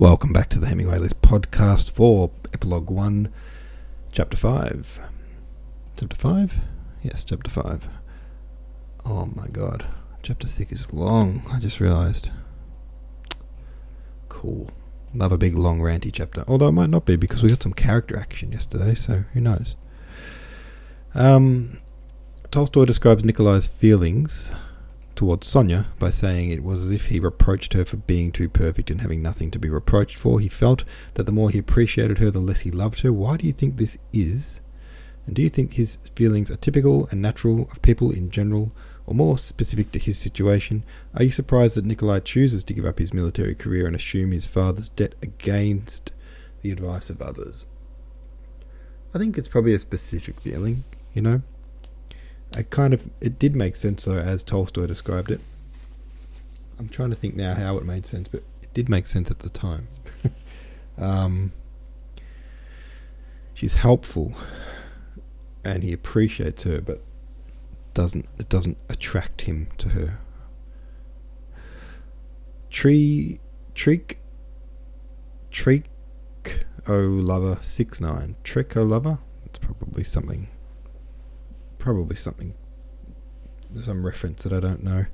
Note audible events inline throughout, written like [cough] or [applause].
Welcome back to the Hemingway List podcast for Epilogue 1, Chapter 5. Chapter 5? Yes, Chapter 5. Oh my god. Chapter 6 is long, I just realised. Cool. Another big long ranty chapter. Although it might not be because we got some character action yesterday, so who knows. Um, Tolstoy describes Nikolai's feelings towards Sonia by saying it was as if he reproached her for being too perfect and having nothing to be reproached for. He felt that the more he appreciated her, the less he loved her. Why do you think this is? And do you think his feelings are typical and natural of people in general, or more specific to his situation? Are you surprised that Nikolai chooses to give up his military career and assume his father's debt against the advice of others? I think it's probably a specific feeling, you know? I kind of it did make sense though as Tolstoy described it. I'm trying to think now how it made sense, but it did make sense at the time. [laughs] um, she's helpful, and he appreciates her, but doesn't it doesn't attract him to her. Tree Treek Treek O Lover six nine Trick O Lover. It's probably something probably something, some reference that I don't know.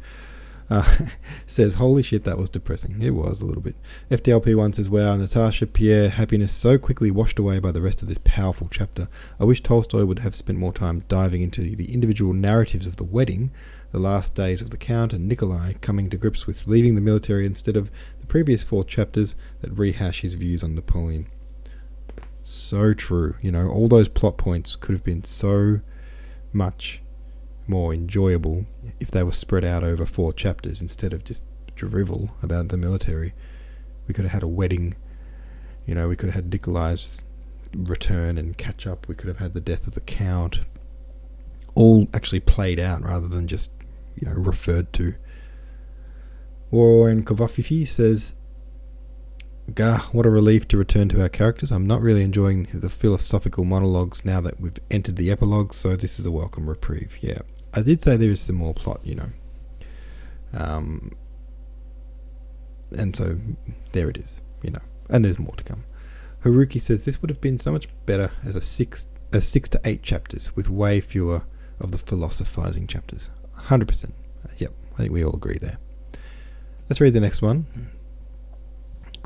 Uh, [laughs] says, Holy shit, that was depressing. It was a little bit. FDLP1 says, Wow, Natasha, Pierre, happiness so quickly washed away by the rest of this powerful chapter. I wish Tolstoy would have spent more time diving into the individual narratives of the wedding, the last days of the Count and Nikolai coming to grips with leaving the military instead of the previous four chapters that rehash his views on Napoleon. So true. You know, all those plot points could have been so much more enjoyable if they were spread out over four chapters instead of just drivel about the military. We could have had a wedding, you know, we could have had Nikolai's return and catch up, we could have had the death of the Count, all actually played out rather than just, you know, referred to. Warren Kovafifi says, Gah, what a relief to return to our characters. I'm not really enjoying the philosophical monologues now that we've entered the epilogue, so this is a welcome reprieve. Yeah. I did say there is some more plot, you know. Um, and so there it is, you know. And there's more to come. Haruki says this would have been so much better as a six, a six to eight chapters with way fewer of the philosophizing chapters. 100%. Yep, I think we all agree there. Let's read the next one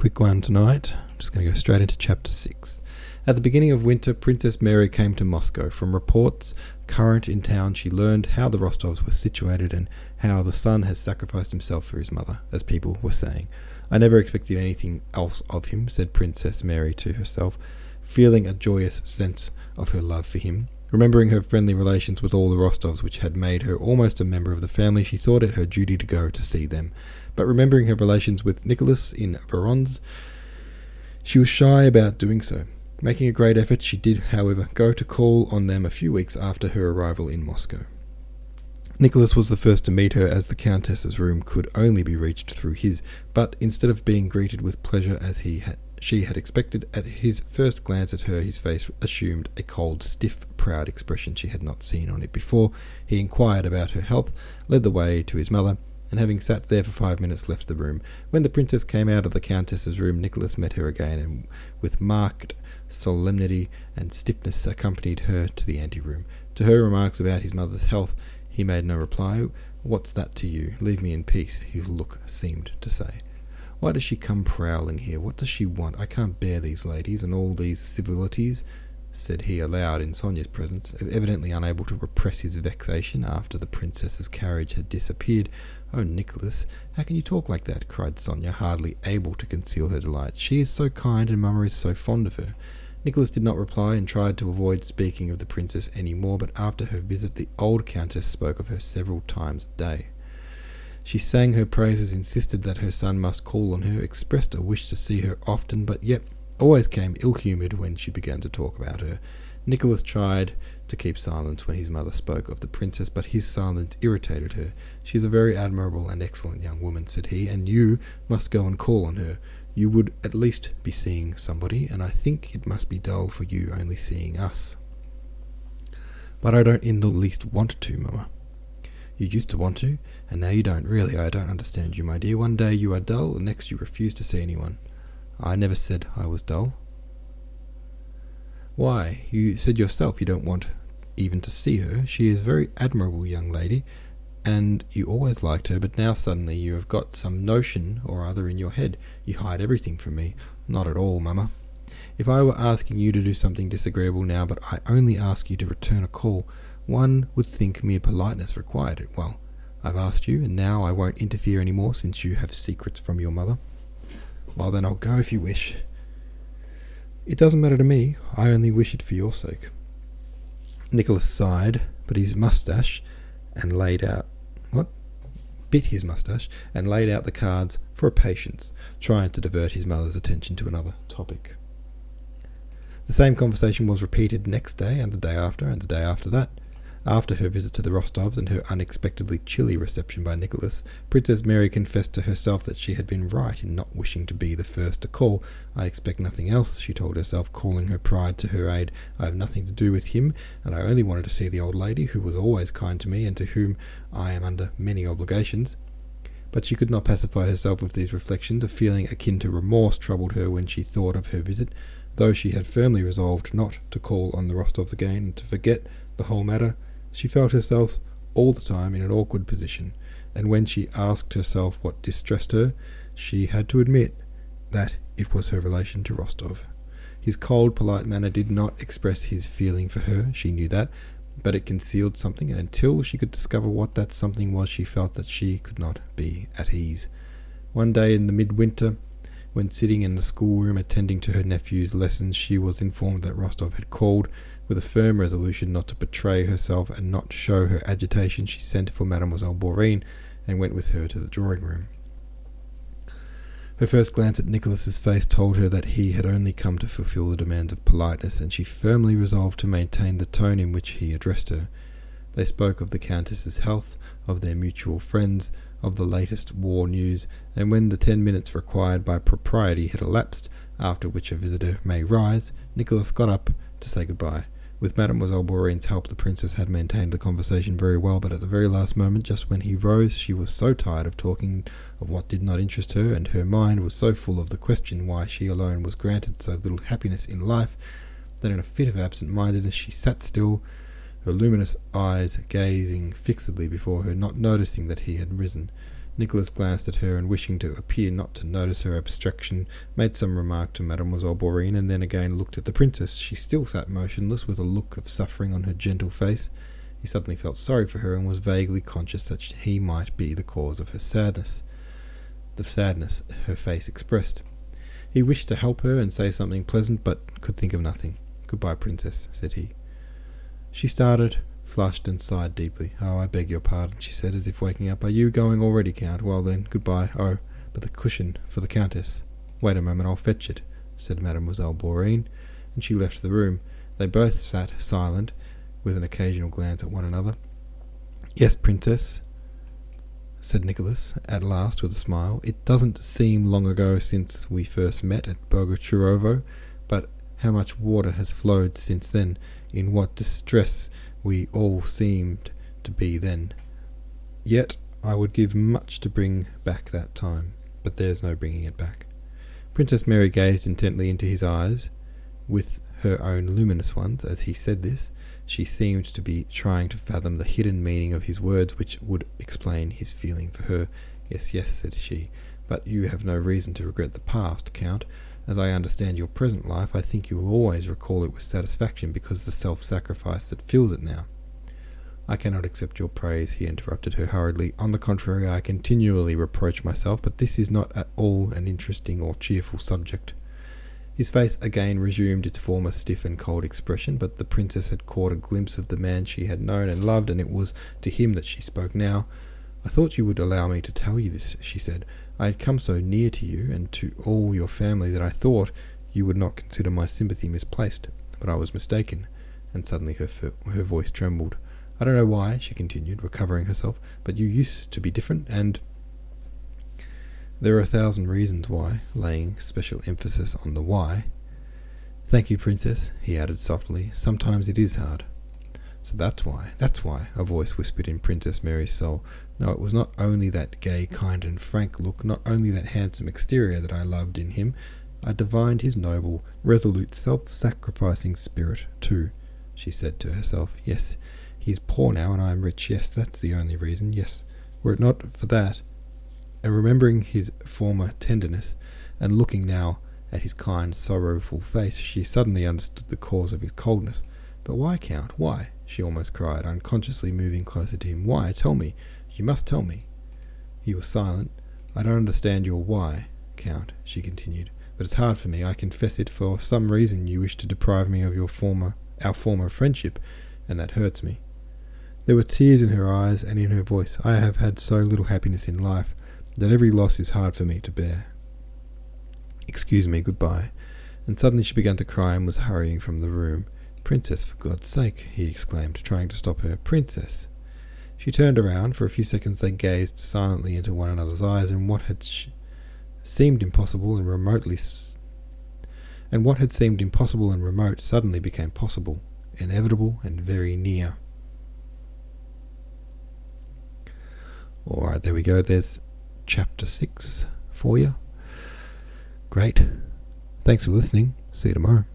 quick one tonight. I'm just going to go straight into chapter 6. At the beginning of winter, Princess Mary came to Moscow. From reports current in town, she learned how the Rostovs were situated and how the son has sacrificed himself for his mother, as people were saying. I never expected anything else of him, said Princess Mary to herself, feeling a joyous sense of her love for him. Remembering her friendly relations with all the Rostovs, which had made her almost a member of the family, she thought it her duty to go to see them but remembering her relations with Nicholas in Voronezh, she was shy about doing so. Making a great effort, she did, however, go to call on them a few weeks after her arrival in Moscow. Nicholas was the first to meet her, as the Countess's room could only be reached through his, but instead of being greeted with pleasure as he had, she had expected, at his first glance at her, his face assumed a cold, stiff, proud expression she had not seen on it before. He inquired about her health, led the way to his mother, and having sat there for five minutes left the room. When the princess came out of the countess's room, Nicholas met her again, and with marked solemnity and stiffness accompanied her to the anteroom. To her remarks about his mother's health, he made no reply. What's that to you? Leave me in peace, his look seemed to say. Why does she come prowling here? What does she want? I can't bear these ladies and all these civilities said he aloud in Sonia's presence, evidently unable to repress his vexation after the princess's carriage had disappeared. Oh, Nicholas, how can you talk like that? cried Sonia, hardly able to conceal her delight. She is so kind, and Mamma is so fond of her. Nicholas did not reply and tried to avoid speaking of the princess any more, but after her visit the old countess spoke of her several times a day. She sang her praises, insisted that her son must call on her, expressed a wish to see her often, but yet always came ill humoured when she began to talk about her. Nicholas tried to keep silence when his mother spoke of the princess, but his silence irritated her. She is a very admirable and excellent young woman, said he, and you must go and call on her. You would at least be seeing somebody, and I think it must be dull for you only seeing us. But I don't in the least want to, mamma. You used to want to, and now you don't. Really, I don't understand you, my dear. One day you are dull, the next you refuse to see anyone. I never said I was dull. Why, you said yourself you don't want even to see her. She is a very admirable young lady, and you always liked her, but now suddenly you have got some notion or other in your head. You hide everything from me. Not at all, mamma. If I were asking you to do something disagreeable now, but I only ask you to return a call, one would think mere politeness required it. Well, I've asked you, and now I won't interfere any more since you have secrets from your mother. Well, then I'll go if you wish. It doesn't matter to me. I only wish it for your sake. Nicholas sighed, but his moustache and laid out what? Bit his moustache and laid out the cards for a patience, trying to divert his mother's attention to another topic. The same conversation was repeated next day and the day after and the day after that. After her visit to the Rostovs and her unexpectedly chilly reception by Nicholas, Princess Mary confessed to herself that she had been right in not wishing to be the first to call. I expect nothing else, she told herself, calling her pride to her aid. I have nothing to do with him, and I only wanted to see the old lady, who was always kind to me and to whom I am under many obligations. But she could not pacify herself with these reflections. A feeling akin to remorse troubled her when she thought of her visit, though she had firmly resolved not to call on the Rostovs again and to forget the whole matter. She felt herself all the time in an awkward position, and when she asked herself what distressed her, she had to admit that it was her relation to Rostov. His cold, polite manner did not express his feeling for her, she knew that, but it concealed something, and until she could discover what that something was, she felt that she could not be at ease. One day in the midwinter, when sitting in the schoolroom attending to her nephew's lessons, she was informed that Rostov had called with a firm resolution not to betray herself and not to show her agitation, she sent for Mademoiselle Bourienne and went with her to the drawing room. Her first glance at Nicholas's face told her that he had only come to fulfill the demands of politeness, and she firmly resolved to maintain the tone in which he addressed her. They spoke of the Countess's health, of their mutual friends, of the latest war news, and when the ten minutes required by propriety had elapsed, after which a visitor may rise, Nicholas got up to say good-bye. With Mademoiselle Bourienne's help, the princess had maintained the conversation very well, but at the very last moment, just when he rose, she was so tired of talking of what did not interest her, and her mind was so full of the question why she alone was granted so little happiness in life, that in a fit of absent mindedness she sat still, her luminous eyes gazing fixedly before her, not noticing that he had risen. Nicholas glanced at her and, wishing to appear not to notice her abstraction, made some remark to Mademoiselle Bourienne and then again looked at the princess. She still sat motionless, with a look of suffering on her gentle face. He suddenly felt sorry for her and was vaguely conscious that he might be the cause of her sadness. The sadness her face expressed. He wished to help her and say something pleasant, but could think of nothing. Goodbye, princess, said he. She started, flushed and sighed deeply. Oh, I beg your pardon, she said, as if waking up. Are you going already, Count? Well then, good-bye. Oh, but the cushion for the Countess. Wait a moment, I'll fetch it, said Mademoiselle Bourienne, and she left the room. They both sat silent, with an occasional glance at one another. Yes, Princess, said Nicholas, at last with a smile. It doesn't seem long ago since we first met at Bogucharovo, but how much water has flowed since then, in what distress we all seemed to be then. Yet I would give much to bring back that time, but there's no bringing it back. Princess Mary gazed intently into his eyes, with her own luminous ones, as he said this. She seemed to be trying to fathom the hidden meaning of his words, which would explain his feeling for her. Yes, yes, said she, but you have no reason to regret the past, Count. As I understand your present life, I think you will always recall it with satisfaction because of the self sacrifice that fills it now. I cannot accept your praise, he interrupted her hurriedly. On the contrary, I continually reproach myself, but this is not at all an interesting or cheerful subject. His face again resumed its former stiff and cold expression, but the princess had caught a glimpse of the man she had known and loved, and it was to him that she spoke now. I thought you would allow me to tell you this, she said. I had come so near to you and to all your family that I thought you would not consider my sympathy misplaced, but I was mistaken. And suddenly her her voice trembled. I don't know why, she continued, recovering herself, but you used to be different, and there are a thousand reasons why, laying special emphasis on the why. Thank you, Princess, he added softly. Sometimes it is hard. So that's why, that's why, a voice whispered in Princess Mary's soul. No, it was not only that gay, kind, and frank look, not only that handsome exterior that I loved in him, I divined his noble, resolute, self sacrificing spirit, too, she said to herself. Yes, he is poor now, and I am rich. Yes, that's the only reason. Yes, were it not for that. And remembering his former tenderness, and looking now at his kind, sorrowful face, she suddenly understood the cause of his coldness. But why, Count? Why? She almost cried, unconsciously moving closer to him. Why? Tell me. You must tell me. He was silent. I don't understand your why, Count, she continued, but it's hard for me. I confess it. For some reason you wish to deprive me of your former, our former friendship, and that hurts me. There were tears in her eyes and in her voice. I have had so little happiness in life that every loss is hard for me to bear. Excuse me, goodbye. And suddenly she began to cry and was hurrying from the room. Princess, for God's sake, he exclaimed, trying to stop her. Princess. She turned around. For a few seconds they gazed silently into one another's eyes, and what had sh- seemed impossible and remotely s- and what had seemed impossible and remote suddenly became possible, inevitable and very near. Alright, there we go. There's chapter 6 for you. Great. Thanks for listening. See you tomorrow.